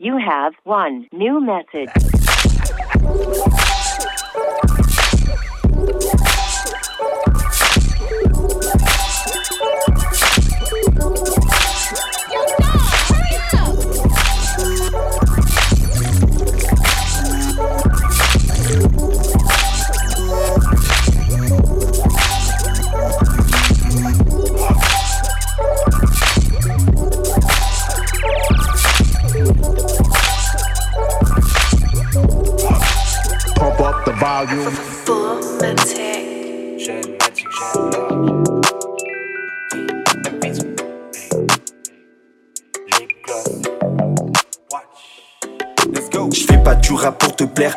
You have one new message.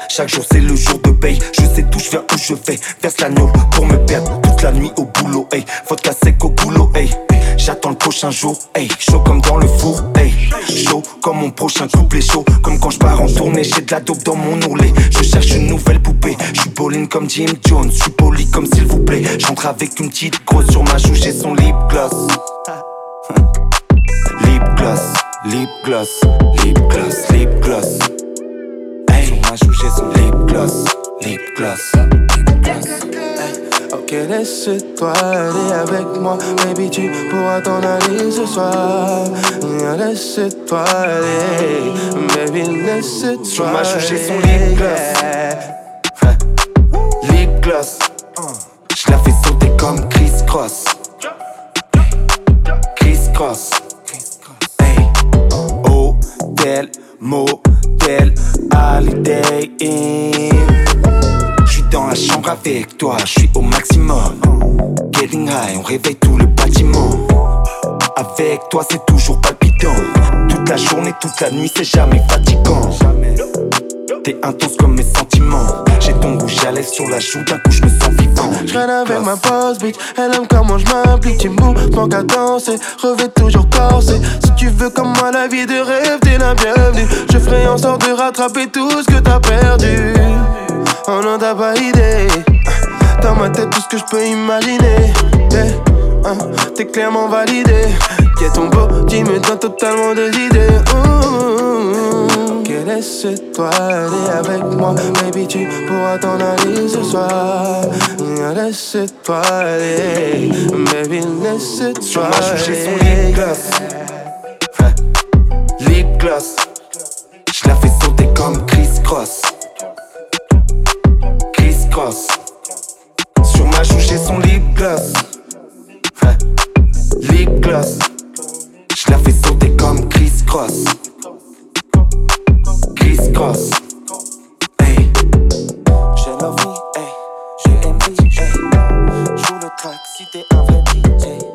Chaque jour c'est le jour de paye. Je sais tout, je viens où je vais, verse la note pour me perdre toute la nuit au boulot, hey. Vodka sec au boulot, hey. J'attends le prochain jour, hey. Chaud comme dans le four, hey. Chaud comme mon prochain couplet, chaud comme quand je pars en tournée. J'ai de la dope dans mon ourlet, je cherche une nouvelle poupée. Je suis Pauline comme Jim Jones, je suis poli comme s'il vous plaît. J'entre avec une petite grosse sur ma joue, j'ai son lip gloss. Lip gloss, lip gloss, lip gloss, lip gloss. J'ai son lip gloss, lip gloss. Ok, laisse-toi aller avec moi, baby, tu pourras t'en aller ce soir. Laisse-toi aller, baby, laisse-toi ma j'ai son lip gloss. Lip gloss. Je la fais sauter comme Chris Cross. Chris Cross. Hey. Hôtel, motel, holiday. J'suis dans la chambre avec toi, j'suis au maximum. Getting high, on réveille tout le bâtiment. Avec toi, c'est toujours palpitant. Toute la journée, toute la nuit, c'est jamais fatigant. T'es intense comme mes sentiments. Ton rouge à lèvres sur la joue, d'un coup je me sens vivant. Je avec ma boss bitch, elle aime comment je m'implique, tu mouvements qu'à danser, revêt toujours corsé. Si tu veux comme moi la vie de rêve, t'es la bienvenue. Je ferai en sorte de rattraper tout ce que t'as perdu. Oh non, t'as pas idée. Dans ma tête, tout ce que je peux imaginer. Yeah, hein, T'es clairement validé. Qu'est ton beau, tu me donnes totalement des idées. Ouh. Laisse-toi aller avec moi, baby, tu pourras t'en aller ce soir. Laisse-toi aller, baby, laisse-toi Sur ma joue, j'ai son aller. lip gloss. Lip gloss. Je la fais sauter comme Chris Cross. Chris Cross. Sur ma joue, j'ai son lip gloss. Lip gloss. Je la fais sauter comme Chris Cross. Chris Cross. Hey. J'ai hey. J'ai envie. Joue le track si t'es un vrai DJ.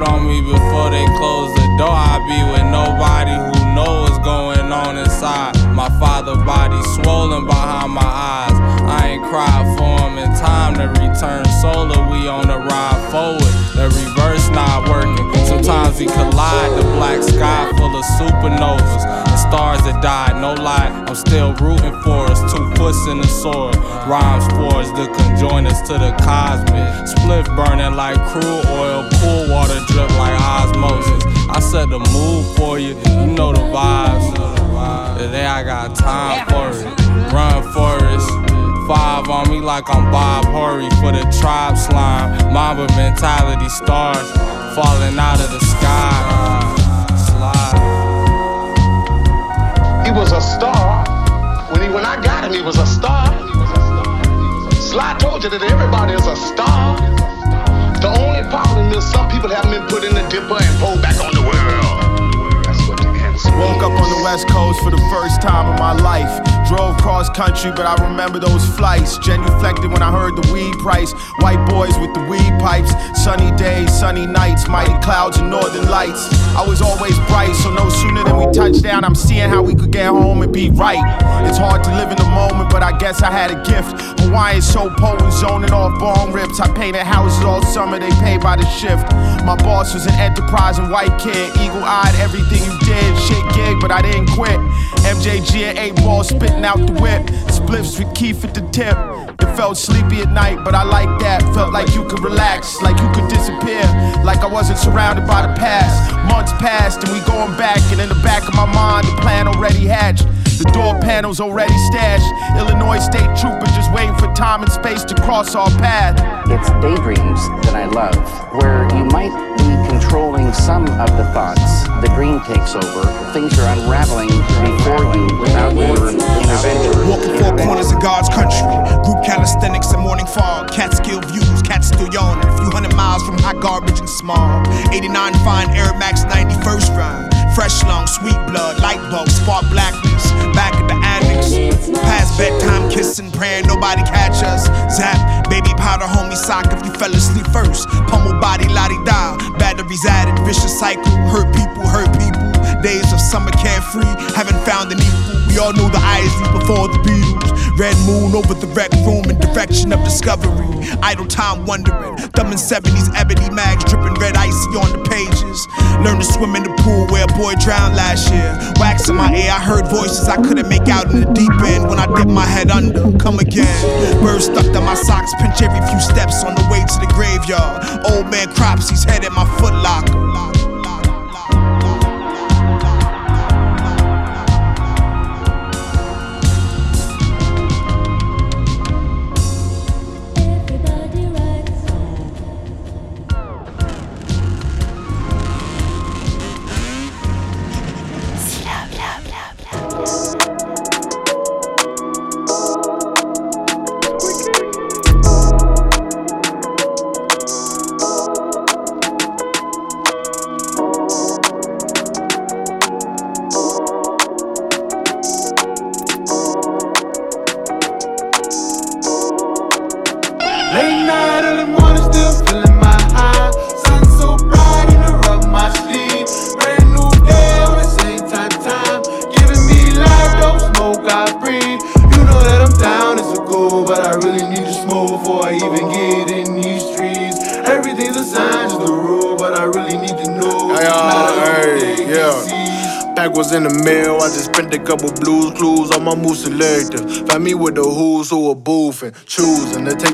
The on me before they closed the door. I be with nobody who know what's going on inside. My father body swollen behind my eyes. I ain't cried for him in time to return solar. We on the ride forward. The reverse not working. We collide. The black sky full of supernovas and stars that died. No lie, I'm still rooting for us. Two puss in the soil. Rhymes forged to conjoin us to the cosmic. Split burning like crude oil. Cool water drip like osmosis. I set the mood for you. You know the vibes. Today I got time for it. Run Forrest. Five on me like I'm Bob Hurry for the tribe slime. Mamba mentality stars falling out of the sky. Slide. He was a star. When he when I got him, he was a star. Sly told you that everybody is a star. The only problem is some people haven't been put in the dipper and pulled back on the world. Woke up on the west coast for the first time in my life. Drove cross country, but I remember those flights. Genuflected when I heard the weed price. White boys with the weed pipes. Sunny days, sunny nights, mighty clouds and northern lights. I was always bright, so no sooner than we touched down, I'm seeing how we could get home and be right. It's hard to live in the moment, but I guess I had a gift. Hawaiian so potent, zoning off bong rips. I painted houses all summer, they pay by the shift. My boss was an enterprising white kid, eagle eyed, everything you did, shit gig, but I didn't quit. MJG and 8 ball spitting out the whip. Spliffs with Keith at the tip. It felt sleepy at night, but I like that. Felt like you could relax, like you could disappear. Like I wasn't surrounded by the past. Months passed and we going back, and in the back of my mind, the plan already hatched. The door panels already stashed. Illinois State Trooper just waiting for time and space to cross our path. It's daydreams that I love, where you might controlling some of the thoughts. The green takes over. Things are unraveling before you without your intervention. Walking four corners of God's country. Group calisthenics and morning fog. Catskill views, cats still yawning. A few hundred miles from hot garbage and smog. 89 fine Air Max 91st ride. Fresh lung, sweet blood, light bulbs, spark blackness. Back at the Past bedtime kissing, praying nobody catch us. Zap, baby powder, homie sock if you fell asleep first. Pummel body, lottie da. Batteries added, vicious cycle. Hurt people, hurt people. Days of summer carefree, haven't found an equal. We all know the Isleys before the Beatles. Red moon over the rec room in direction of discovery. Idle time wondering. Thumbing 70s ebony mags dripping red icy on the pages. Learn to swim in the pool where a boy drowned last year. Wax in my ear, I heard voices I couldn't make out in the deep end. When I dip my head under, come again. Birds stuck to my socks, pinch every few steps on the way to the graveyard. Old man crops, he's head in my foot couple blues clues on my mood selector. Find me with the who's who are boofing, choosing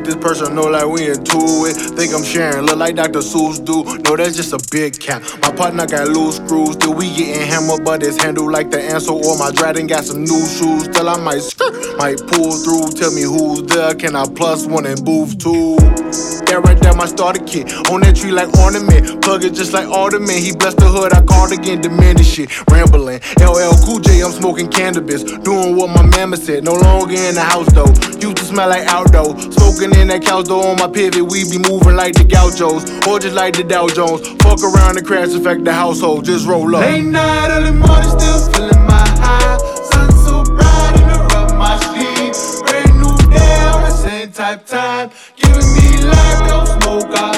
to person know like we into it. Think I'm sharing, look like Dr. Seuss do. No, that's just a big cap. My partner got loose screws, still we getting hammered, but it's handled like the answer. Or my Dryden got some new shoes, still I might skirt, might pull through. Tell me who's there, can I plus one and booth two? That right there, my starter kit. On that tree like ornament. Plug it just like ornament. He blessed the hood, I called again, diminished shit. Rambling. LL Cool J, I'm smoking cannabis. Doing what my mama said. No longer in the house though. Used to smell like outdoor. Smoking in that couch door on my pivot. We be moving like the gauchos. Or just like the Dow Jones. Fuck around and crash affect the household. Just roll up. Late night, early morning, still feeling my high. Sun so bright, interrupt my sleep. Brand new day the same type time. Giving me life, don't smoke, I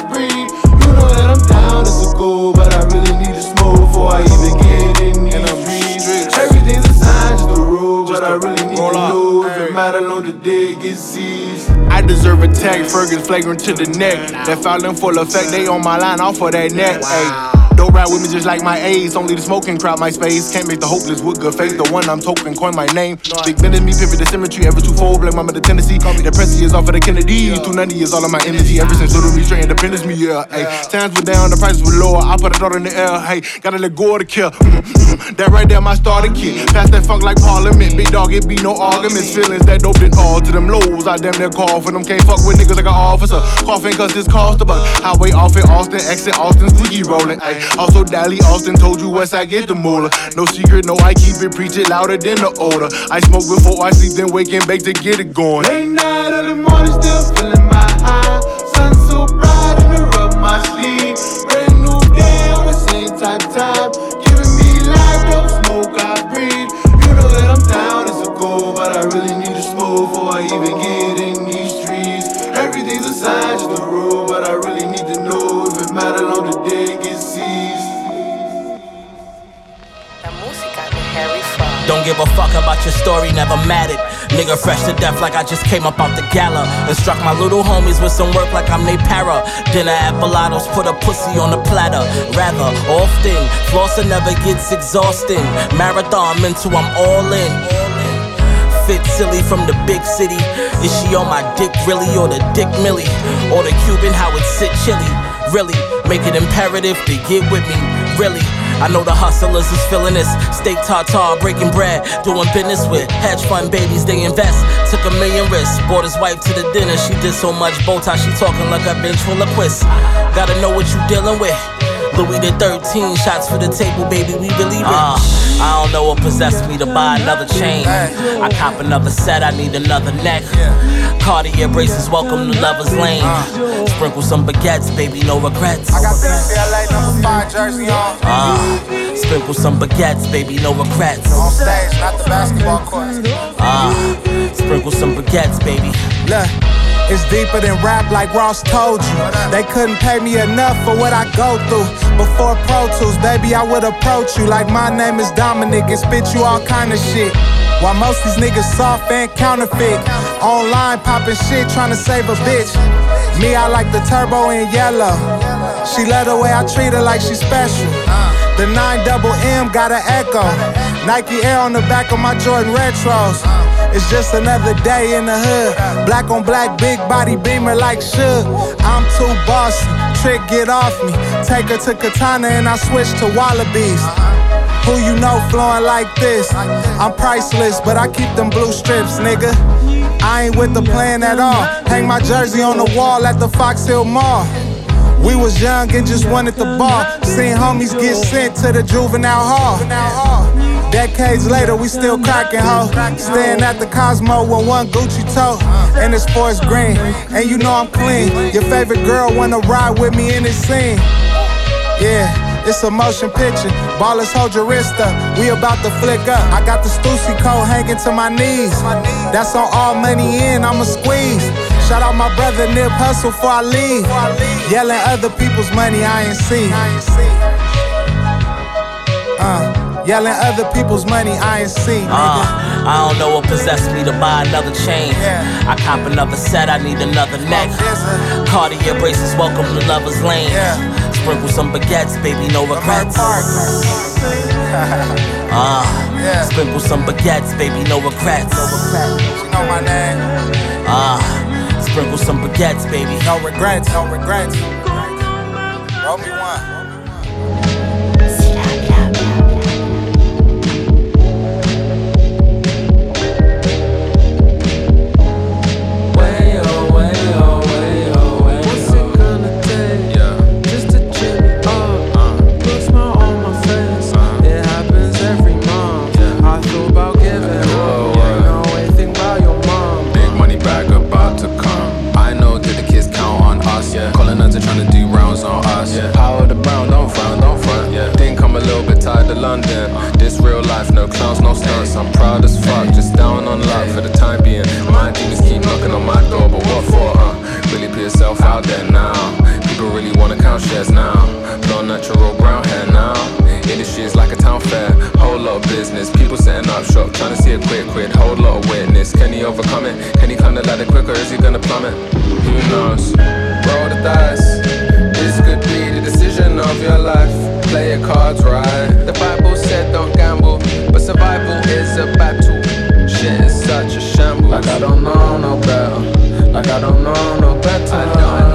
deserve a tag, Fergus flagrant to the neck. That foul in full effect, they on my line off of that neck. Ayy. Don't ride with me just like my A's. Only the smoking crowd my space. Can't make the hopeless with good faith. The one I'm token, coin my name. Big Ben is me, pivot the symmetry. Ever too fold, blame mama the Tennessee. Call me the Prezi is off of the Kennedy. 290 is all of my energy. Ever since little me straight independence me, yeah. Ayy. Times were down, the prices were lower. I put a daughter in the air. Hey, gotta let go of the kill. Mm, mm, mm. that right there, my starter kit. Pass that funk like Parliament. Big dog, it be no arguments. Feelings that dope it all to them lows. I damn near call for them. Can't fuck with niggas like an officer. Coughing cause this cost a buck. Highway off in Austin, exit Austin, squeaky rolling. Ayy. Also, Dallas Austin told you West I get the moolah. No secret, no, I keep it, preach it louder than the odor. I smoke before I sleep, then wake and bake to get it going. Late night, early morning, still feeling my like I just came up out the gala. And struck my little homies with some work like I'm they para. Dinner at Bellato's, put a pussy on the platter. Rather, often, flossing never gets exhausting. Marathon mental, I'm all in. Fit silly from the big city. Is she on my dick really, or the dick Millie? Or the Cuban, how it sit chilly? Really, make it imperative to get with me. Really, I know the hustlers is feeling this. Steak tartar, breaking bread, doing business with hedge fund babies. They invest. Took a million risks. Brought his wife to the dinner. She did so much bow tie. She talking like a ventriloquist. Gotta know what you dealing with. Louis the 13 shots for the table, baby. We believe it. Uh, I don't know what possessed me to buy another chain. I cop another set. I need another neck. Cartier braces. Welcome to Lover's Lane. Sprinkle some baguettes, baby. No regrets. I got the NCAA number five jersey on. Uh, sprinkle some baguettes, baby, no regrets. On stage, not the basketball court. Uh, sprinkle some baguettes, baby. Look. It's deeper than rap, like Ross told you. They couldn't pay me enough for what I go through. Before Pro Tools, baby, I would approach you like my name is Dominic and spit you all kind of shit. While most these niggas soft and counterfeit, online popping shit, trying to save a bitch. Me, I like the turbo in yellow. She love the way I treat her like she special. The 9 double M got an echo. Nike Air on the back of my Jordan Retros. It's just another day in the hood. Black on black, big body beamer like Suge. I'm too bossy. Trick, get off me. Take her to Katana and I switch to Wallabies. Who you know flowing like this? I'm priceless, but I keep them blue strips, nigga. I ain't with the plan at all. Hang my jersey on the wall at the Fox Hill Mall. We was young and just wanted the ball. Seen homies get sent to the juvenile hall. Decades later, we still cracking ho. Staying at the Cosmo with one Gucci toe. And it's forest green. And you know I'm clean. Your favorite girl wanna ride with me in this scene. Yeah. It's a motion picture. Ballers, hold your wrist up. We about to flick up. I got the Stussy coat hanging to my knees. That's on all money in, I'ma squeeze. Shout out my brother Nip Hussle before I leave. Yelling other people's money I ain't see. Uh, yelling other people's money I ain't see. Uh, I don't know what possessed me to buy another chain. Yeah. I cop another set, I need another neck. Cartier braces, welcome to Lover's Lane. Yeah. Sprinkle some baguettes, baby, no regrets. Uh, sprinkle some baguettes, baby, no regrets. You know my name. Uh, sprinkle some baguettes, baby. No regrets, no regrets. Roll me one. No clowns, no stunts. I'm proud as fuck, just down on luck for the time being. My demons keep knocking on my door, but what for? Uh? Really put yourself out there now. People really wanna count shares now. Blonde natural brown hair now. Industry is like a town fair, whole lot of business. People setting up shop, trying to see it quick, quick. Whole lot of witness. Can he overcome it? Can he climb the ladder quicker? Is he gonna plummet? Who knows? Roll the dice. This could be the decision of your life. Play your cards right. The Bible said don't gamble, but survival is a battle. Shit is such a shambles. Like I don't know no better. Like I don't know no better.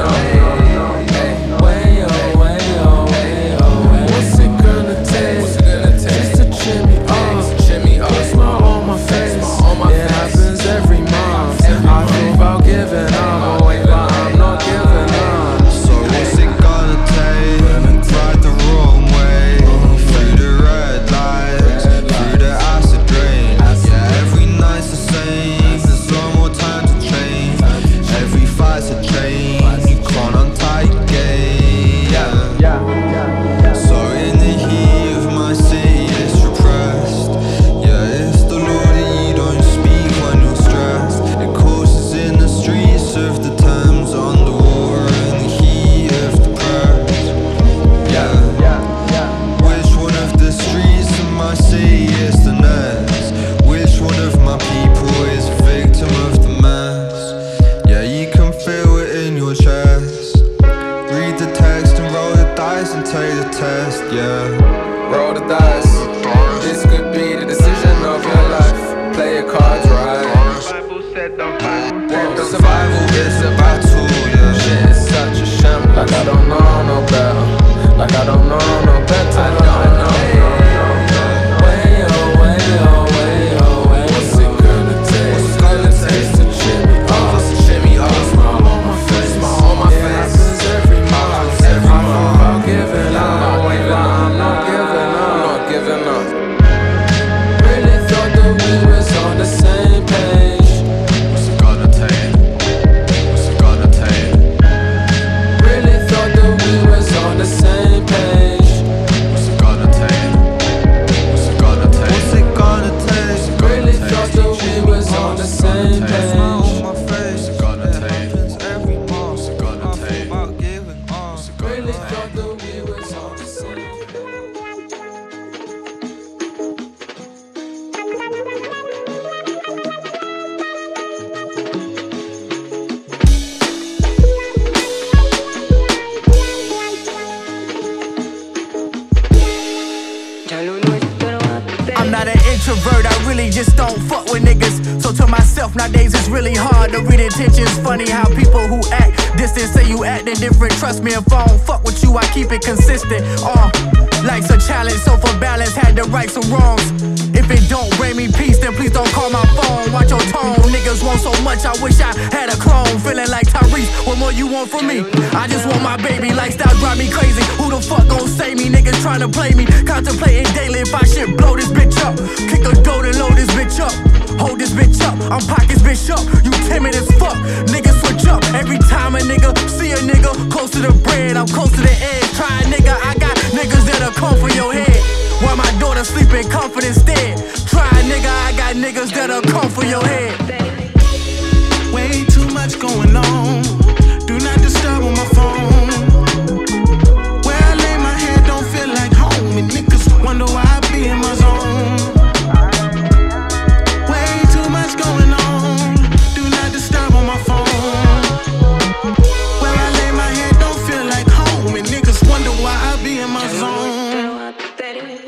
I'll be in my zone.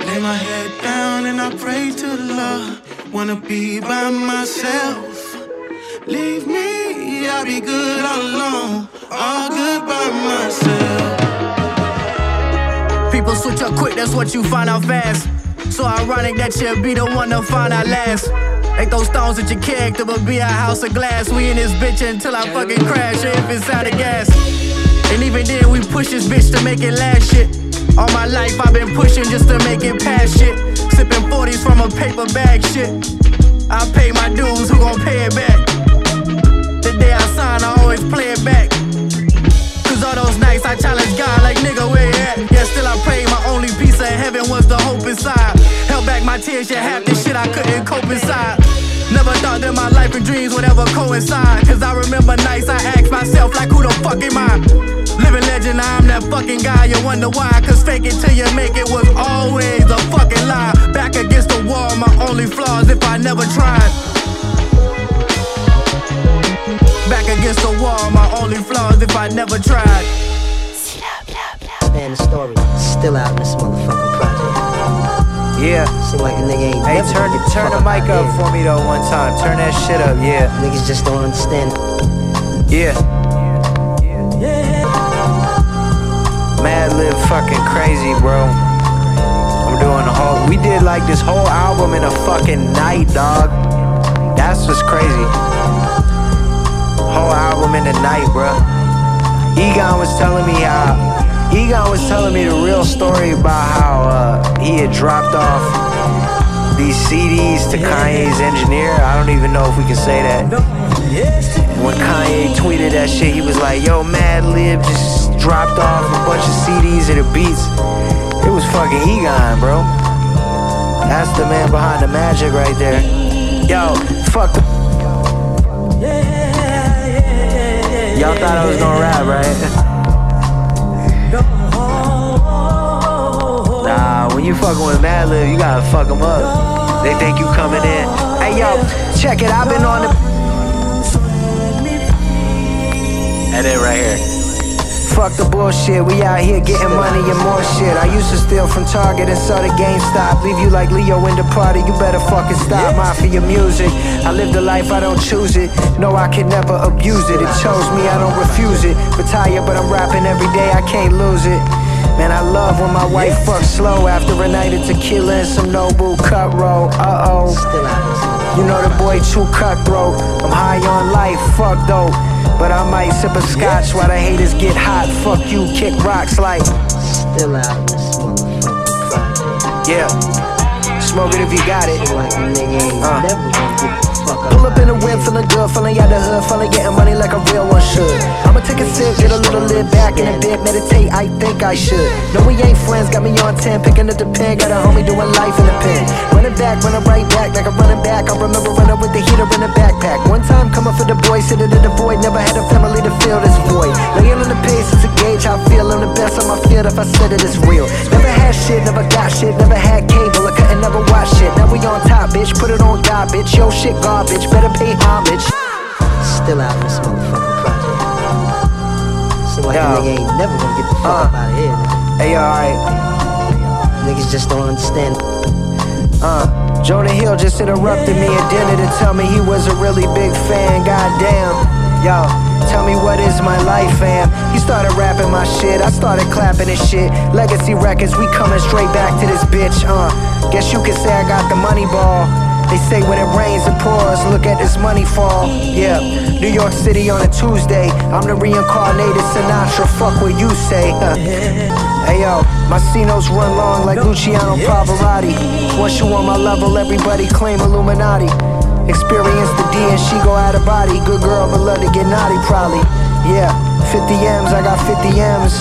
Lay my head down and I pray to the Lord. Want to be by myself. Leave me, yeah, be good all alone. All good by myself. Quick, that's what you find out fast. So ironic that you'll be the one to find out last. Ain't those stones at your character, but be a house of glass. We in this bitch until I fucking crash, or if it's out of gas. And even then, we push this bitch to make it last shit. All my life, I've been pushing just to make it past shit. Sipping 40s from a paper bag shit. I pay my dues, who gon' pay it back? The day I sign, I always play it back. Cause all those nights I challenge God like nigga where at? Yeah, still I pray my only piece of heaven was the hope inside. Held back my tears, yeah, half this shit I couldn't cope inside. Never thought that my life and dreams would ever coincide. Cause I remember nights I asked myself, like, who the fuck am I? Living legend, I'm that fucking guy. You wonder why? Cause fake it till you make it was always a fucking lie. Back against the wall, my only flaws if I never tried. Back against the wall, my only flaws if I never tried. The story still out in this motherfucking project. Yeah. Seem like a nigga ain't Hey, turn turn the mic up for me though one time. Turn that shit up, yeah. Niggas just don't understand. Yeah. Yeah. yeah. Madlib fucking crazy, bro. I'm doing a whole. We did like this whole album in a fucking night, dog. That's what's crazy. Whole album in a night, bro. Egon was telling me how. Egon was telling me the real story about how uh, he had dropped off these CDs to Kanye's engineer. I don't even know if we can say that. When Kanye tweeted that shit, he was like, yo, Madlib just dropped off a bunch of CDs and the beats. It was fucking Egon, bro. That's the man behind the magic right there. Yo, fuck the. Y'all thought I was gonna rap, right? Nah, when you fucking with Madlib, you gotta fuck them up. They think you coming in. Hey, yo, check it. I've been on the. And then right here. fuck the bullshit. We out here getting money and more shit. I used to steal from Target and saw the GameStop. Leave you like Leo in the party. You better fucking stop. Mafia music. I live the life, I don't choose it. No, I can never abuse it. It chose me, I don't refuse it. Retire, but I'm rapping every day. I can't lose it. Man, I love when my wife fucks slow after a night of tequila and some noble cut roll. Uh oh. You know the boy too cutthroat. I'm high on life, fuck though. But I might sip a scotch while the haters get hot. Fuck you, kick rocks like. Still out in this motherfucking Yeah. Smoke it if you got it. Like a nigga ain't Uh. Pull up in the whip, feeling good, feeling out the hood, feeling getting money like a real one should. I'ma take a sip, get a little lit back in a bit, meditate, I think I should. No, we ain't friends, got me on 10, picking up the pen, got a homie doing life in the pen. Running back, running right back, like I'm running back. I remember running with the heater in the backpack. One time coming for the boy, sitting in the void, never had a family to fill this void. Laying on the pace is a gauge, how I feel, I'm the best on my field if I said it is real. Never had shit, never got shit, never had cable, I couldn't never watch shit. Now we on top, bitch, put it on God, bitch, yo shit garbage, better pay homage. Still out in this motherfucking project. So like Yo. nigga ain't never gonna get the fuck up out of here. Nigga. Hey, alright. Niggas just don't understand. Uh, Jonah Hill just interrupted me at dinner to tell me he was a really big fan. Goddamn. Yo, tell me what is my life, fam? He started rapping my shit, I started clapping his shit. Legacy records, we coming straight back to this bitch. Uh, guess you could say I got the money ball. They say when it rains it pours, look at this money fall. Yeah, New York City on a Tuesday. I'm the reincarnated Sinatra, fuck what you say. hey yo, my Cinos run long like Luciano Pavarotti. Once you on my level, everybody claim Illuminati. Experience the D and she go out of body. Good girl, but love to get naughty probably. Yeah, 50 M's, I got 50 M's.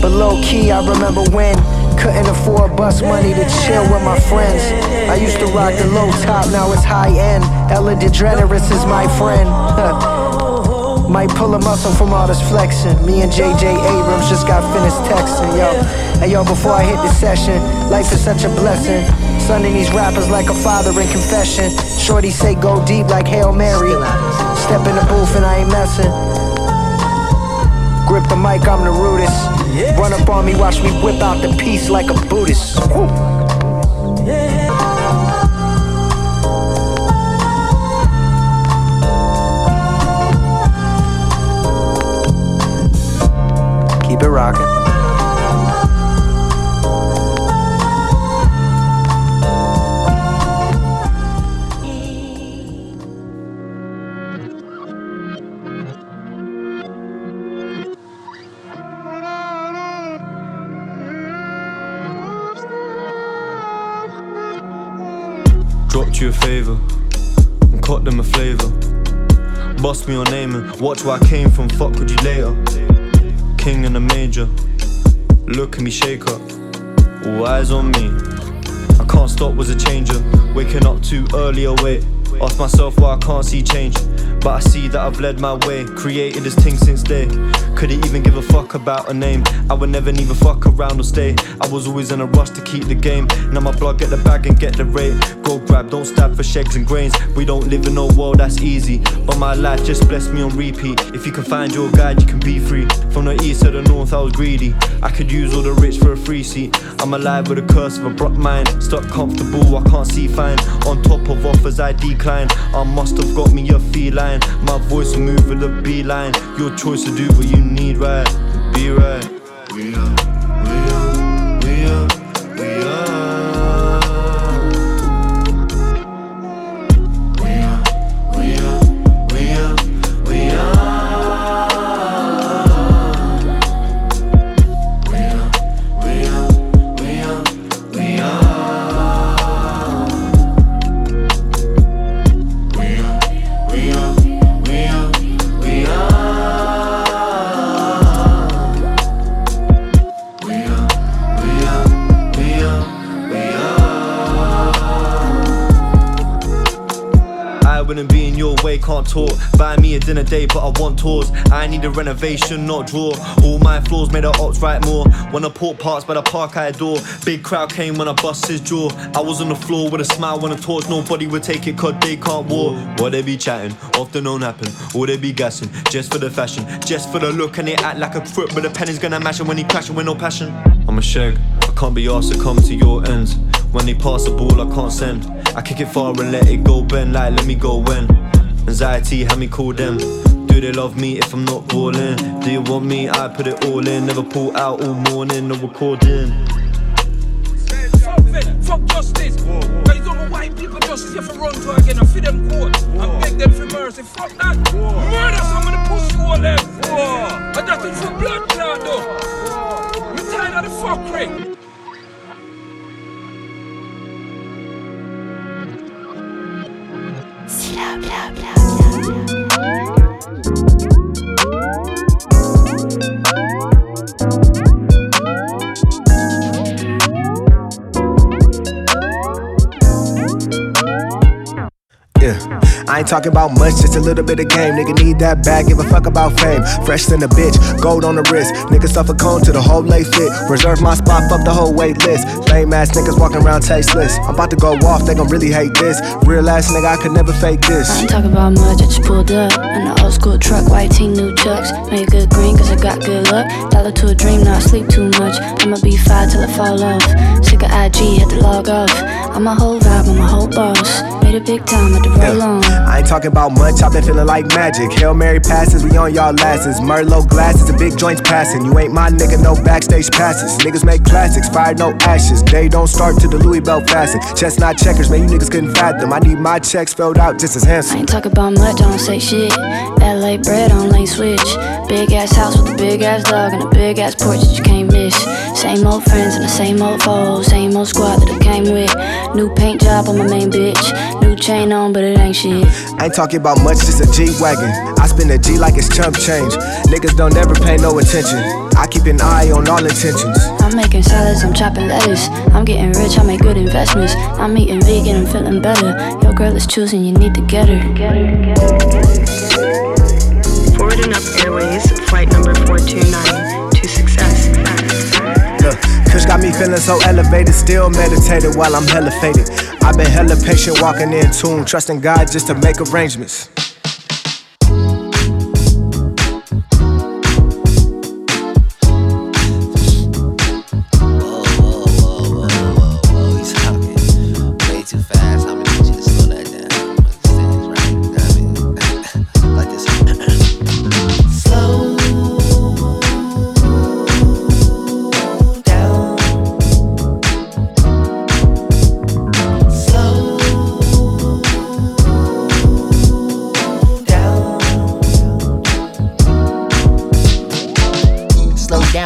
But low key, I remember when couldn't afford bus money to chill with my friends. I used to rock the low top, now it's high end. Ellen DeGeneres is my friend. Might pull a muscle from all this flexing. Me and JJ Abrams just got finished texting, yo. Hey yo, before I hit the session, life is such a blessing. Sunning these rappers like a father in confession. Shorty say go deep like Hail Mary. Step in the booth and I ain't messing. Grip the mic, I'm the rudest. Run up on me, watch me whip out the piece like a Buddhist. Woo. Keep it rocking. You a favor and caught them a flavor. Bust me on naming, watch where I came from, fuck with you later. King in the major, look at me shake up. All eyes on me. I can't stop, was a changer. Waking up too early, awake. Ask myself why I can't see change. But I see that I've led my way, created this thing since day. Couldn't even give a fuck about a name. I would never even fuck around or stay. I was always in a rush to keep the game. Now my blood get the bag and get the rate. Go grab, don't stab for shekels and grains. We don't live in a world that's easy. But my life just blessed me on repeat. If you can find your guide, you can be free. From the east to the north, I was greedy. I could use all the rich for a free seat. I'm alive with a curse of a broke mind. Stuck comfortable, I can't see fine. On top of offers, I decline. I must have got me a feline. My voice move with a beeline. Your choice to do what you need, right? Be right. Can't talk. Buy me a dinner date, but I want tours. I need a renovation, not draw. All my floors made of ops, right more. When I port parts by the park I adore. Big crowd came when I bust his jaw. I was on the floor with a smile when I torch. Nobody would take it, cause they can't war. What they be chatting, often don't happen. Or they be gassing, just for the fashion, just for the look. And they act like a crook, but the pen is gonna mash it when he crashing with no passion. I'm a shag, I can't be asked to come to your ends. When they pass the ball, I can't send. I kick it far and let it go bend, like let me go when. Anxiety, had me call them. Do they love me if I'm not balling? Do you want me? I put it all in. Never pull out all morning, no recording. Fuck justice. Guys over white people just here for run to again and feed them court. And beg them for mercy. Fuck that. Murder some of the pussy all them. And that's it for blood clot though. Me tired of the fuckery. Yeah. I ain't talking about much, just a little bit of game. Nigga need that bag, give a fuck about fame. Fresh than a bitch, gold on the wrist. Niggas suffer a cone to the whole lay fit. Reserve my spot, fuck the whole wait list. Lame ass niggas walking around tasteless. I'm about to go off, they gon' really hate this. Real ass nigga, I could never fake this. I ain't talking about much, I just pulled up in an old school truck, white tee, new chucks. Made good green, cause I got good luck. Dollar to a dream, not sleep too much. I'ma be fine till I fall off. Sick of IG, had to log off. I'm a whole vibe, I'm a whole boss. Made a big time, had to roll on. I ain't talking about much, I've been feeling like magic. Hail Mary passes, we on y'all lasses. Merlot glasses and big joints passing. You ain't my nigga, no backstage passes. Niggas make classics, fire no ashes. Day don't start to the Louis Bell fasten. Chestnut checkers, man, you niggas couldn't fathom. I need my checks filled out just as handsome. I ain't talking about much, don't say shit. LA bread on lane switch. Big ass house with a big ass dog and a big ass porch that you can't miss. Same old friends and the same old foes. Same old squad that I came with. New paint job on my main bitch. New chain on, but it ain't shit. I ain't talking about much, just a G Wagon. I spend a G like it's chump change. Niggas don't ever pay no attention. I keep an eye on all intentions. I'm making salads, I'm chopping lettuce. I'm getting rich, I make good investments. I'm eating vegan, I'm feeling better. Your girl is choosing, you need to get her. Forwarding up airways, flight number 429 to success. Look, Kush got me feeling so elevated, still meditated while I'm hella faded. I've been hella patient, walking in tune, trusting God just to make arrangements.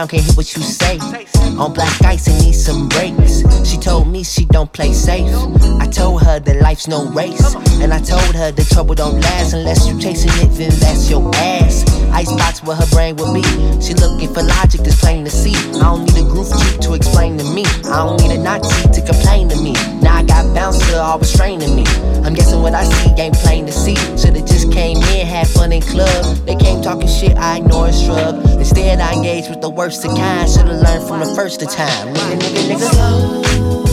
Down, can't hear what you say. On black ice and need some breaks. She told me she don't play safe. I told her that life's no race. And I told her that trouble don't last unless you chasing it, then that's your ass. Icebox where her brain would be. She looking for logic that's plain to see. I don't need a groove to explain to me. I don't need a Nazi to complain to me. I got bouncer me. I'm guessing what I see ain't plain to see. Should've just came in, had fun in club. They came talking shit, I ignore and shrug. Instead, I engaged with the worst of kind. Should've learned from the first of time. Nigga, nigga, nigga.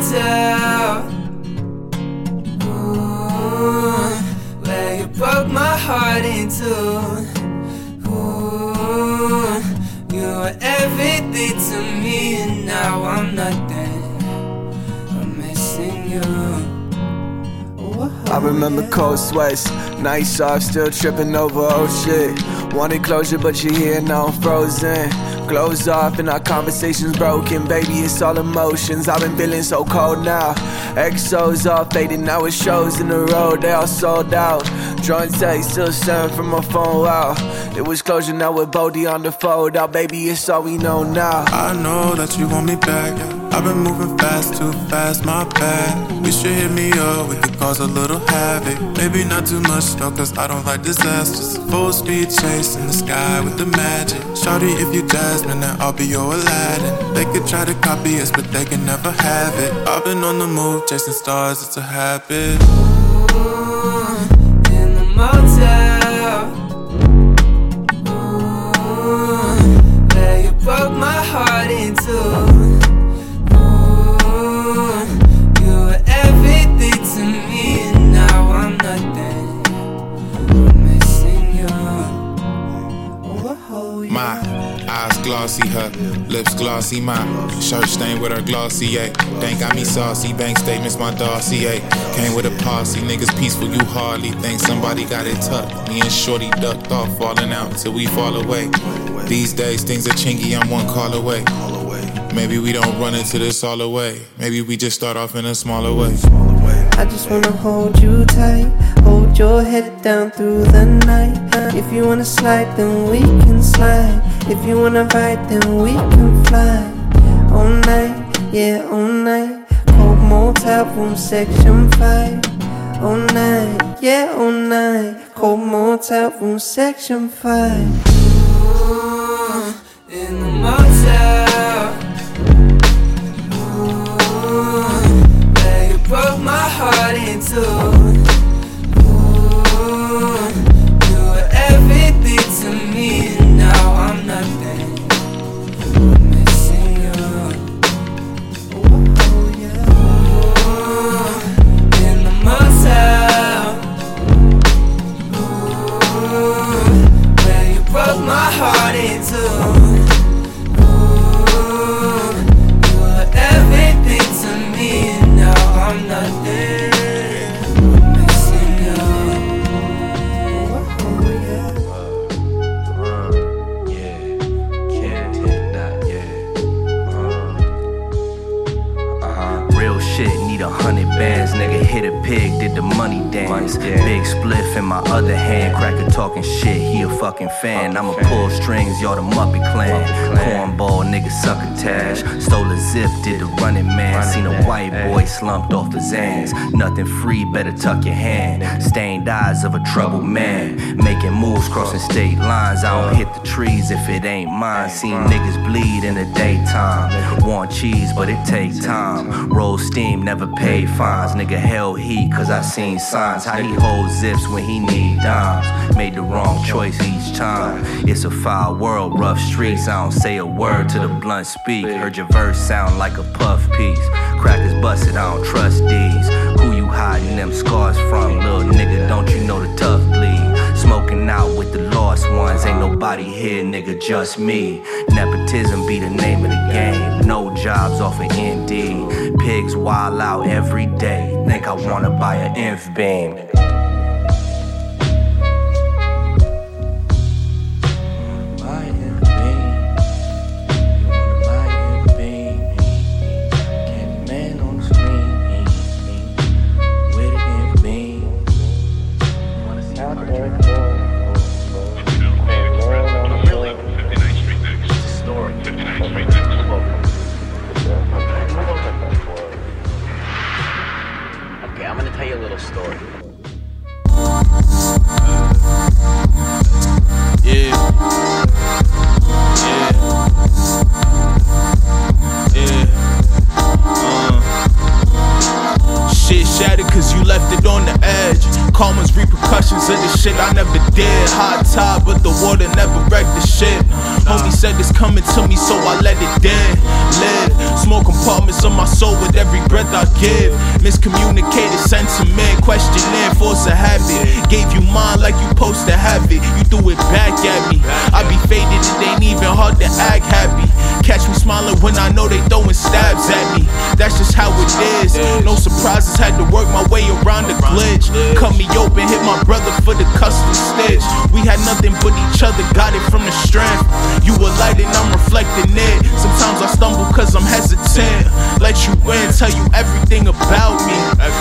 lights. Ooh, well, you broke my heart in two. Ooh, you were everything to me, and now I'm nothing. I'm missing you. I remember cold sweats, nights off, still tripping over old shit. Wanted closure, but you're here, now I'm frozen. Glows off and our conversations broken, baby. It's all emotions. I've been feeling so cold now. XO's all faded, now it shows in the road, they all sold out. Drawing text, still sending from my phone, wow. It was closure now with Bodie on the fold out, baby. It's all we know now. I know that you want me back. I've been moving fast, too fast, my bad. You should hit me up, we could cause a little havoc. Maybe not too much though, cause I don't like disasters. Full speed chase in the sky with the magic. Shawty, if you Jasmine, then I'll be your Aladdin. They could try to copy us, but they can never have it. I've been on the move, chasing stars, it's a habit. Glossy, her lips glossy, my shirt stained with her glossier. Think got me saucy, bank statements my dossier. Came with a posse, niggas peaceful, you hardly think somebody got it tucked. Me and Shorty ducked off, falling out till we fall away. These days things are chinky, I'm one call away. Maybe we don't run into this all the way. Maybe we just start off in a smaller way. I just wanna hold you tight, hold your head down through the night. If you wanna slide, then we can slide. If you wanna ride, then we can fly. All night, yeah, all night. Cold motel room, section five. All night, yeah, all night. Cold motel room, section five. Ooh, in the motel. Ooh, you broke my heart in two. Talking shit, fucking fan. I'ma pull strings, y'all the Muppet Clan. Cornball, nigga succotash. Stole a zip, did the running man. Seen a white boy slumped off the Xans. Nothing free, better tuck your hand. Stained eyes of a troubled man. Making moves, crossing state lines. I don't hit the trees if it ain't mine. Seen niggas bleed in the daytime. Want cheese, but it take time. Roll steam, never pay fines. Nigga hell heat, cause I seen signs. How he hold zips when he need dimes. Made the wrong choice each time. It's a foul world, rough streets. I don't say a word to the blunt speak. Heard your verse sound like a puff piece. Crackers busted, I don't trust these. Who you hiding them scars from? Little nigga, don't you know the tough bleed? Smoking out with the lost ones. Ain't nobody here, nigga, just me. Nepotism be the name of the game. No jobs off of Indeed. Pigs wild out every day. Think I wanna buy an inf beam. Shattered cause you left it on the edge. Karma's repercussions of the shit I never did. Hot tide, but the water never wrecked the shit. Homie said it's coming to me, so I let it dead. Live. Small compartments of my soul with every breath I give. Miscommunicated sentiment, questioning, force a habit. Gave you mine like you supposed to have it. You threw it back at me. I be faded, it ain't even hard to act happy. Catch me smiling when I know they throwing stabs at me. That's just how it is. No surprises, had to work my way around the glitch. Cut me open, hit my brother for the custom stitch. We had nothing but each other, got it from the strength. You a light and I'm reflecting it. Sometimes I stumble cause I'm hesitant. Let you in, tell you everything about me.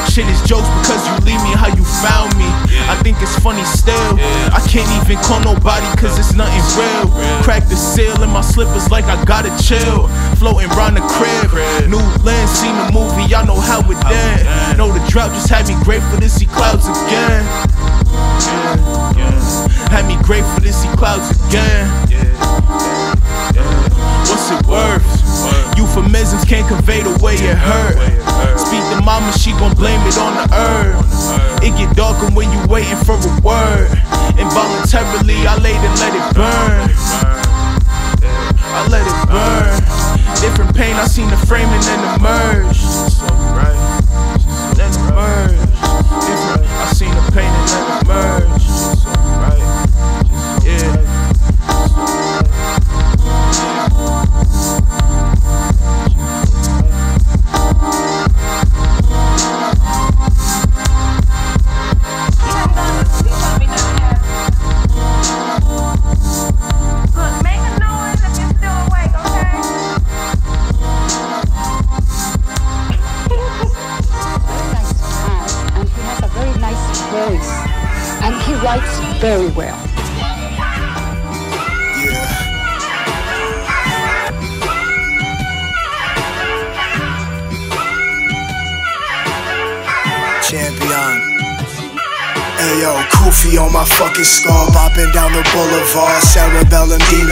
Shit is jokes because you leave me how you found me. I think it's funny still. I can't even call nobody cause it's nothing real. Crack the seal in my slippers like I gotta chill. Floating round the crib. New lens, seen the movie, y'all know how it end. Know the drought just had me grateful to see clouds again. Had me grateful to see clouds again. What's it worth? Euphemisms can't convey the way it hurt. Speak to mama, she gon' blame it on the herb. It get darker when you waiting for a word. Involuntarily, I laid and let it burn. I let it burn. Different pain, I seen the framing and emerge.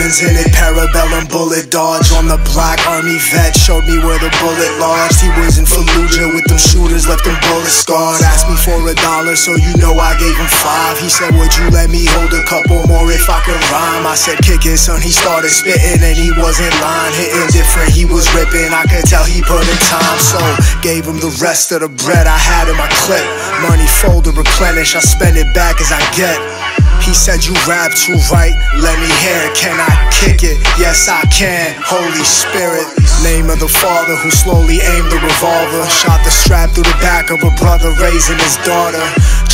In it, parabellum bullet dodge. On the black army vet, showed me where the bullet lodged. He was in Fallujah with them shooters, left them bullet scarred. Asked me for a dollar, so you know I gave him five. He said, Would you let me hold a couple more if I could rhyme? I said, Kick it, son. He started spitting and he wasn't lying. Hitting different, he was ripping. I could tell he put in time, so gave him the rest of the bread I had in my clip. Money folded, replenish. I spend it back as I get. He said you rap too right, let me hear it. Can I kick it? Yes I can. Holy Spirit. Name of the father who slowly aimed the revolver. Shot the strap through the back of a brother raising his daughter.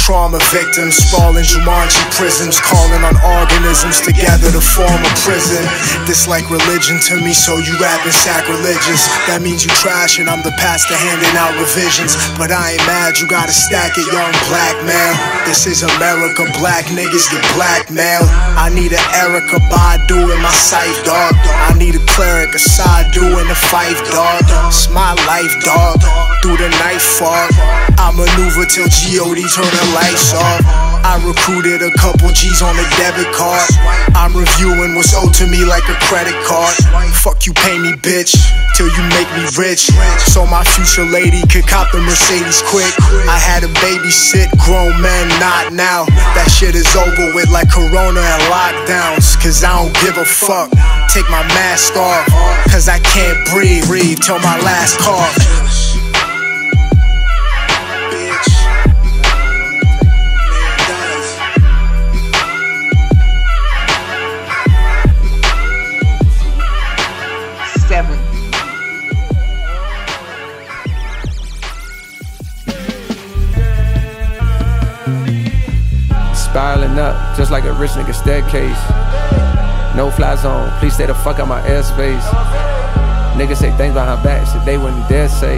Trauma victims, sprawling Jumanji prisons, calling on organisms together to form a prison. This like religion to me, so you rapping sacrilegious. That means you trash and I'm the pastor handing out revisions. But I ain't mad, you gotta stack it, young black man. This is America, black niggas get blackmailed. I need an Erykah Badu in my sight, dog. I need a cleric, a Sadu in the fight, dog. It's my life, dog. Through the night fog, I maneuver till God turn the lights off. I recruited a couple G's on a debit card. I'm reviewing what's owed to me like a credit card. Fuck you, pay me, bitch, till you make me rich. So my future lady could cop the Mercedes quick. I had a babysit, grown men, not now. That shit is over with like Corona and lockdowns. Cause I don't give a fuck. Take my mask off, cause I can't breathe. Breathe till my last cough. Spiraling up, just like a rich nigga staircase. No fly zone, please stay the fuck out my airspace. Niggas say things behind back, shit they wouldn't dare say.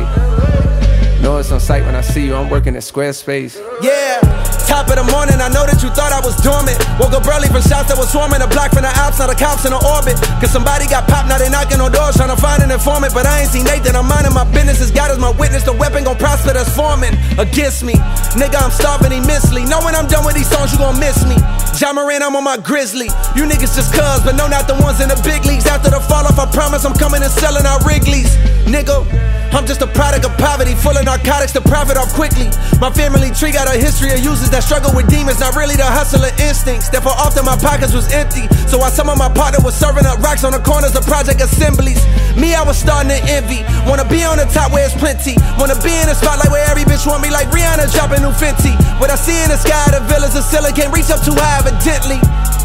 Know it's on sight when I see you, I'm working at Squarespace. Yeah, top of the morning, I know that you thought I was dormant. Woke up early from shots that was swarming, a block from the Alps, now the cops in the orbit. Cause somebody got popped, now they knocking on doors, trying to find an informant. But I ain't seen Nathan, I'm minding my business. As God is my witness, the weapon gon' prosper that's forming against me. Nigga, I'm starving immensely. Know when I'm done with these songs, you gon' miss me. Ja Morant, I'm on my grizzly. You niggas just cuz, but no, not the ones in the big leagues. After the fall off, I promise I'm coming and selling out Wrigley's. Nigga, I'm just a product of poverty, full of narcotics to profit off quickly. My family tree got a history of users that struggle with demons, not really the hustler instincts. Therefore, often my pockets was empty. So some of my partner was serving up rocks on the corners of project assemblies, me, I was starting to envy. Wanna be on the top where it's plenty. Wanna be in the spotlight where every bitch want me like Rihanna dropping new Fenty. What I see in the sky, the villas of silicon can't reach up too high, evidently.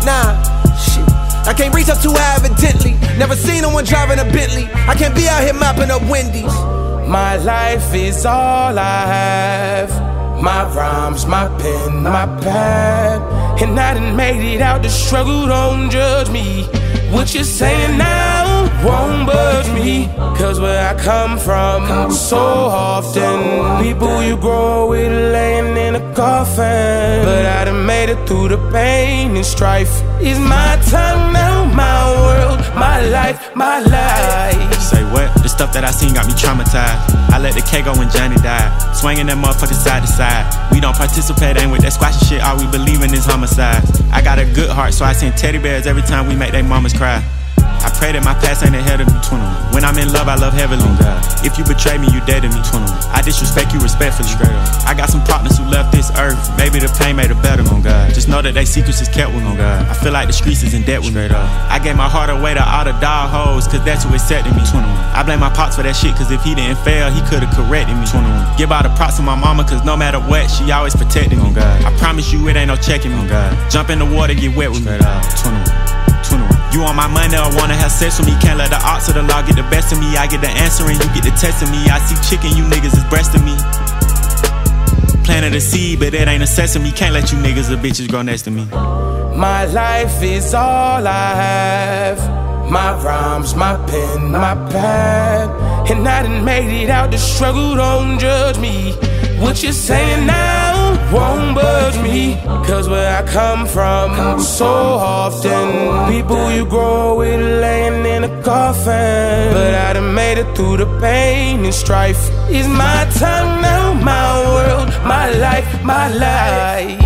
Nah, shit. I can't reach up too high evidently. Never seen no one driving a Bentley. I can't be out here mopping up Wendy's. My life is all I have. My rhymes, my pen, my pad. And I done made it out the struggle, don't judge me. What you're saying now won't budge me. Cause where I come from, so often, people you grow with laying in a coffin. But I done made it through the pain and strife. Is my time now, my world, my life, my life. Say what? The stuff that I seen got me traumatized. I let the K go when Johnny died. Swinging that motherfucker side to side. We don't participate, ain't with that squashy shit. All we believe in is homicide. I got a good heart, so I send teddy bears every time we make they mamas cry. I pray that my past ain't ahead of me. 21. When I'm in love, I love heavily. Oh if you betray me, you dead to me. 21. I disrespect you respectfully. Straight up. I got some partners who left this earth. Maybe the pain made it better. Oh God. Just know that they secrets is kept with me. Oh God. I feel like the streets is in debt with Straight me. Up. I gave my heart away to all the dog hoes, cause that's who accepted me. 21. I blame my pops for that shit, cause if he didn't fail, he could've corrected me. 21. Give all the props to my mama, cause no matter what, she always protected me. Oh God. I promise you it ain't no checking me. Oh God. Jump in the water, get wet with Straight me. Up. 21. 21. You on my money or wanna have sex with me? Can't let the odds of the law get the best of me. I get the answer and you get the test of me. I see chicken, you niggas is breasting me. Planted a seed, but it ain't a sesame. Can't let you niggas or bitches grow next to me. My life is all I have. My rhymes, my pen, my pad. And I done made it out the struggle, don't judge me. What you're saying now won't budge me. Cause where I come from, so often, people you grow with laying in a coffin. But I done made it through the pain and strife. Is my time now, my world, my life, my life.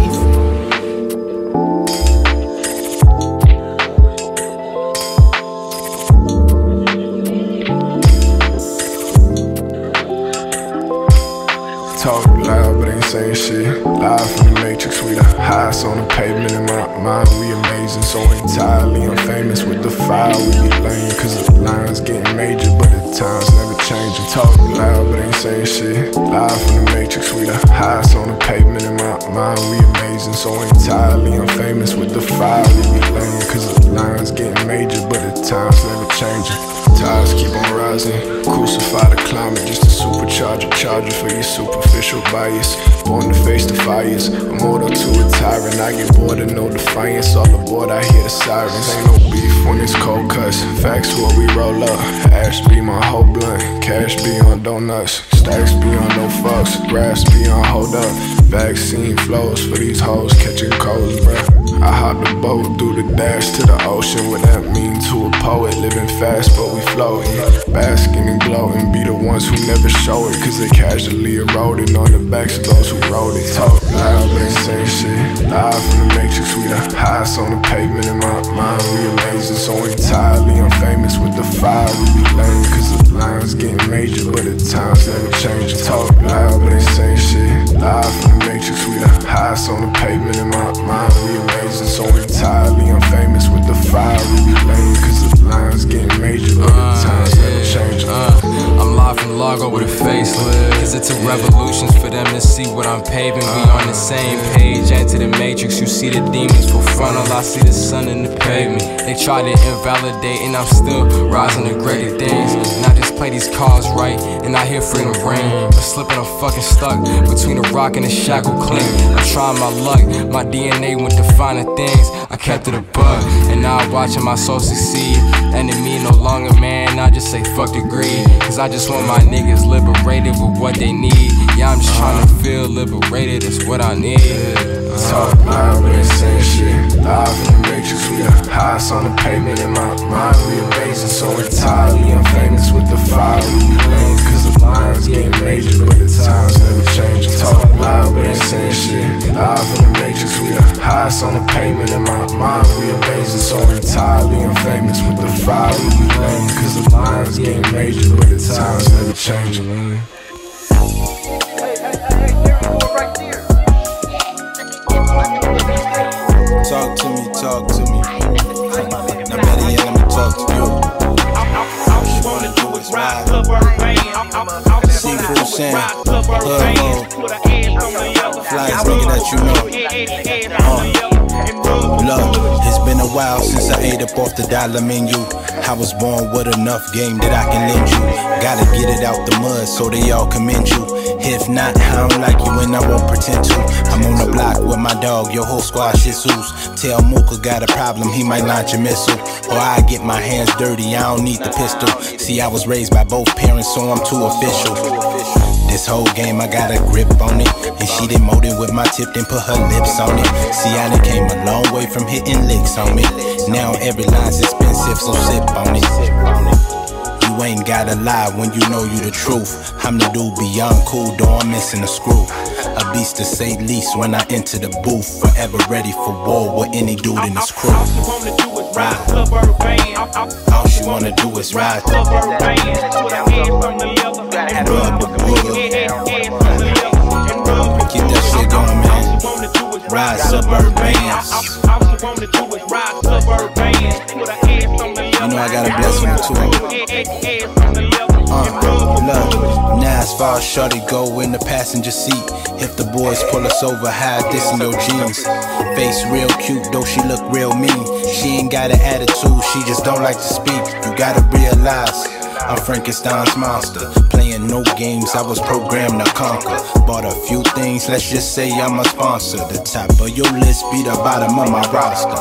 Talk loud, but ain't saying shit. Live from the matrix, we the highest on the pavement in my mind. We amazing, so entirely unfamous with the fire. We be lame, cause the lines getting major, but the times never changing. Talk loud, but ain't saying shit. Live from the matrix, we the highest on the pavement in my mind. We amazing, so entirely unfamous with the fire. We be lame, cause the lines getting major, but the times never changing. Tides keep on rising. Crucify the climate just to supercharge a charger for your superficial bias. Born to face the fires. I'm older to a tyrant. I get bored of no defiance. All aboard, I hear the sirens. Ain't no beef when it's cold cuts. Facts what we roll up. Ash be my whole blunt. Cash be on donuts. Stacks be on no fucks. Grass be on hold up. Vaccine flows for these hoes catching colds, bruh. I hop the boat through the dash to the ocean. What that mean to a poet? Living fast, but we floating. Basking and gloating. Be the ones who never show it. Cause they casually eroding on the backs of those who wrote it. Talk loud, but ain't shit. Live from the matrix, we the highest on the pavement in my mind. We amazing, so entirely I'm famous with the fire. We be lame, cause the lines getting major, but the times never change. Talk loud, but ain't saying shit. Live from the matrix, we the highest on the pavement in my mind. We amazing, so entirely I'm famous with the fire. We be cause the lines getting major, but the times never change. Uh, uh. I'm live from Largo with a facelift. Cause it took revolutions for them to see what I'm paving. We on the same page, enter the matrix. You see the demons for frontal, I see the sun in the pavement. They try to invalidate, and I'm still rising to greater things. And I just play these cards right, and I hear freedom ring. But slipping, I'm fucking stuck between a rock and a shackle cling. I'm trying my luck, my DNA went to finer things. I kept it a bug, and now I'm watching my soul succeed. Enemy no longer man, I just say fuck the greed. Cause I just want my niggas liberated with what they need. Yeah, I'm just trying to feel liberated, it's what I need. Loud, but ain't saying shit. Live from the matrix, we the highest on the pavement in my mind. We amazing, so entirely unfamous with the fire. We lines getting major, but the times never change. Talk loud, but ain't saying shit. Live from the matrix, we the highest on the pavement in my mind. We amazing, so entirely unfamous with the fire. We be cause the lines getting major, but the times never change. Talk to me, talk to me. Now better let me talk to you. All you wanna do is ride. Seafood Sam, Hood Mode, Flies nigga that you know. Uh. Look, it's been a while since I ate up off the dollar menu. I was born with enough game that I can lend you. Gotta get it out the mud so they all commend you. If not, I don't like you and I won't pretend to. I'm on the block with my dog, your whole squad shih tzus. Tell Mooka got a problem, he might launch a missile. Or I get my hands dirty, I don't need the pistol. See, I was raised by both parents, so I'm too official. This whole game, I got a grip on it. And she did mold it with my tip, then put her lips on it. See, I done came a long way from hitting licks on me. Now every line's expensive, so sip on it. You gotta lie when you know you the truth. I'm the dude beyond cool, though I'm missing a screw. A beast to say least when I enter the booth. Forever ready for war with any dude in this crew. All she wanna do is ride. All she wanna do is ride. Rub the wood. Keep that shit going, man. Ride suburban. You know I got a blessing or two. Uh, look, now as far as shorty go in the passenger seat. If the boys pull us over, hide this in your jeans. Face real cute, though she look real mean. She ain't got an attitude, she just don't like to speak. You gotta realize. I'm Frankenstein's monster, playing no games. I was programmed to conquer. Bought a few things, let's just say I'm a sponsor. The top of your list be the bottom of my roster.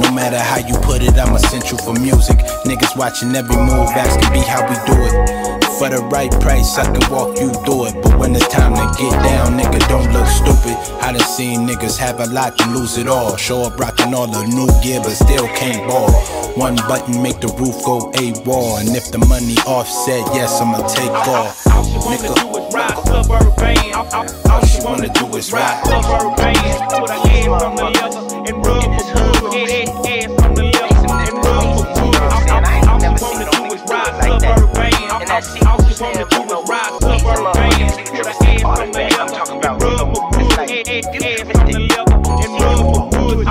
No matter how you put it, I'm essential for music. Niggas watching every move, asking me how we do it. For the right price, I can walk you through it. But when it's time to get down, nigga, don't look stupid. I done seen niggas have a lot to lose it all. Show up rocking all the new gear, but still can't ball. One button make the roof go a wall. And if the money offset, yes, I'ma take off. Nigga, all she wanna do is ride. Put her hand from the leather and rub the wood. Hand from the leather and rub the wood. All she wanna do is ride suburban. All she wanna do is ride suburban. Put her hand from the leather and rub the wood. Hand from the leather and rub the wood.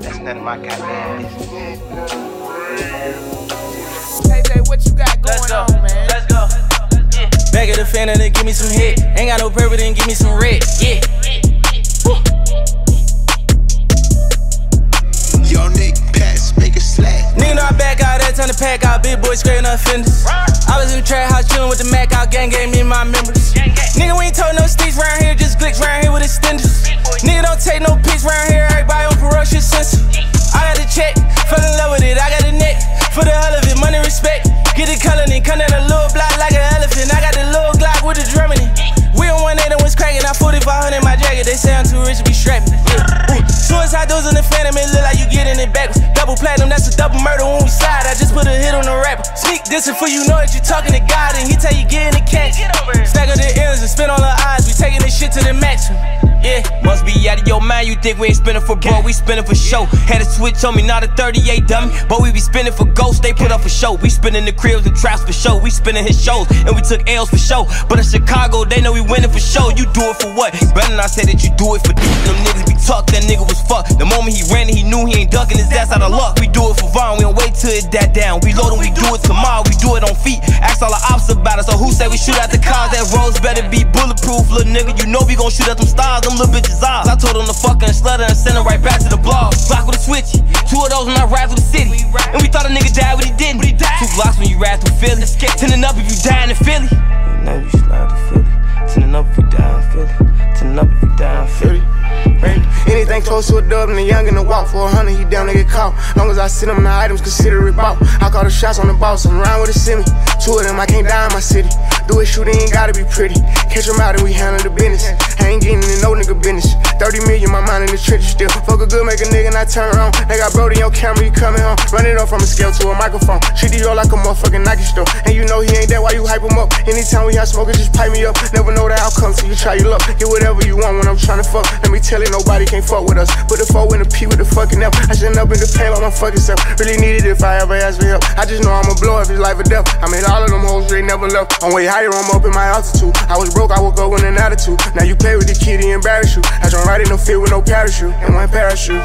That's none of my goddamn business. Hey, Jay, what you got going on, man? Let's go. Back at the fan and then give me some hit. Ain't got no purple, then give me some red. Yeah. Time to pack out. Big boy scraping up fenders. I was in the trap house chillin' with the Mac out. Gang gave me my members. Nigga, we ain't told no sticks round here, just glicks round here with extenders. Nigga, don't take no pics round here. Everybody on ferocious sensor. I got the check, fell in love with it. I got the neck for the hell of it. Money, respect. Get the color, then come down a little block like an elephant. I got the little Glock with the drum in it. We on one eight and was cracking. I 4500 in my jacket. They say I'm too rich to be strapping. Suicide doors in the phantom. It look like you getting it backwards. Double platinum, that's a double murder when we slide. I just put a hit on the rapper. Sneak this for you know that you talking to God and he tell you get in the catch. Stack of the ends and spin on the eyes. We taking this shit to the maximum. Yeah. Must be out of your mind, you think we ain't spinning for bro, we spinning for show. Had a switch on me, not a 38 dummy. But we be spinning for ghosts, they put up for show. We spinning the cribs and traps for show. We spinning his shows, and we took L's for show. But in Chicago, they know we winning for show. You do it for what? Better not say that you do it for deep. Them niggas be talk, that nigga was fucked. The moment he ran it, he knew he ain't ducking his ass out of luck. We do it for Vaughn, we don't wait till it that down. We load and we do it tomorrow, we do it on feet. Ask all the ops about it, so who say we shoot at the cars? That roads better be little nigga. You know we gon' shoot at them stars, them little bitches eyes. I told them to fuck and slutter and send her right back to the blog. Block with a switch, two of those when I ride through the city. And we thought a nigga died, but he didn't. Two blocks when you ride through Philly. Tending up if you dying in Philly. Close to a dub and a young in the walk for a hundred, he down to get caught. Long as I send him the items, consider it bought. I call the shots on the boss, I'm around with a semi. Two of them, I can't die in my city. Do it, shoot, it ain't gotta be pretty. Catch him out and we handle the business. I ain't getting in no nigga business. 30 million, my mind in the trenches still. Fuck a good, make a nigga not turn around. They got Brody on camera, he coming home. Running up from a scale to a microphone. She treat the like a motherfucking Nike store. And you know he ain't that, why you hype him up? Anytime we have smoking, just pipe me up. Never know the outcome till you try your luck. Get whatever you want when I'm trying to fuck. Let me tell you, nobody can fuck with us. Put the four in the P with the fucking F. I should up in the pain by my fucking self. Really need it if I ever ask for help. I just know I'ma blow if it's life or death. I made all of them hoes, they never left. I'm way higher, I'm up in my altitude. I was broke, I woke up with an attitude. Now you play with the kid, he embarrass you. I jump right in the field with no parachute and one parachute.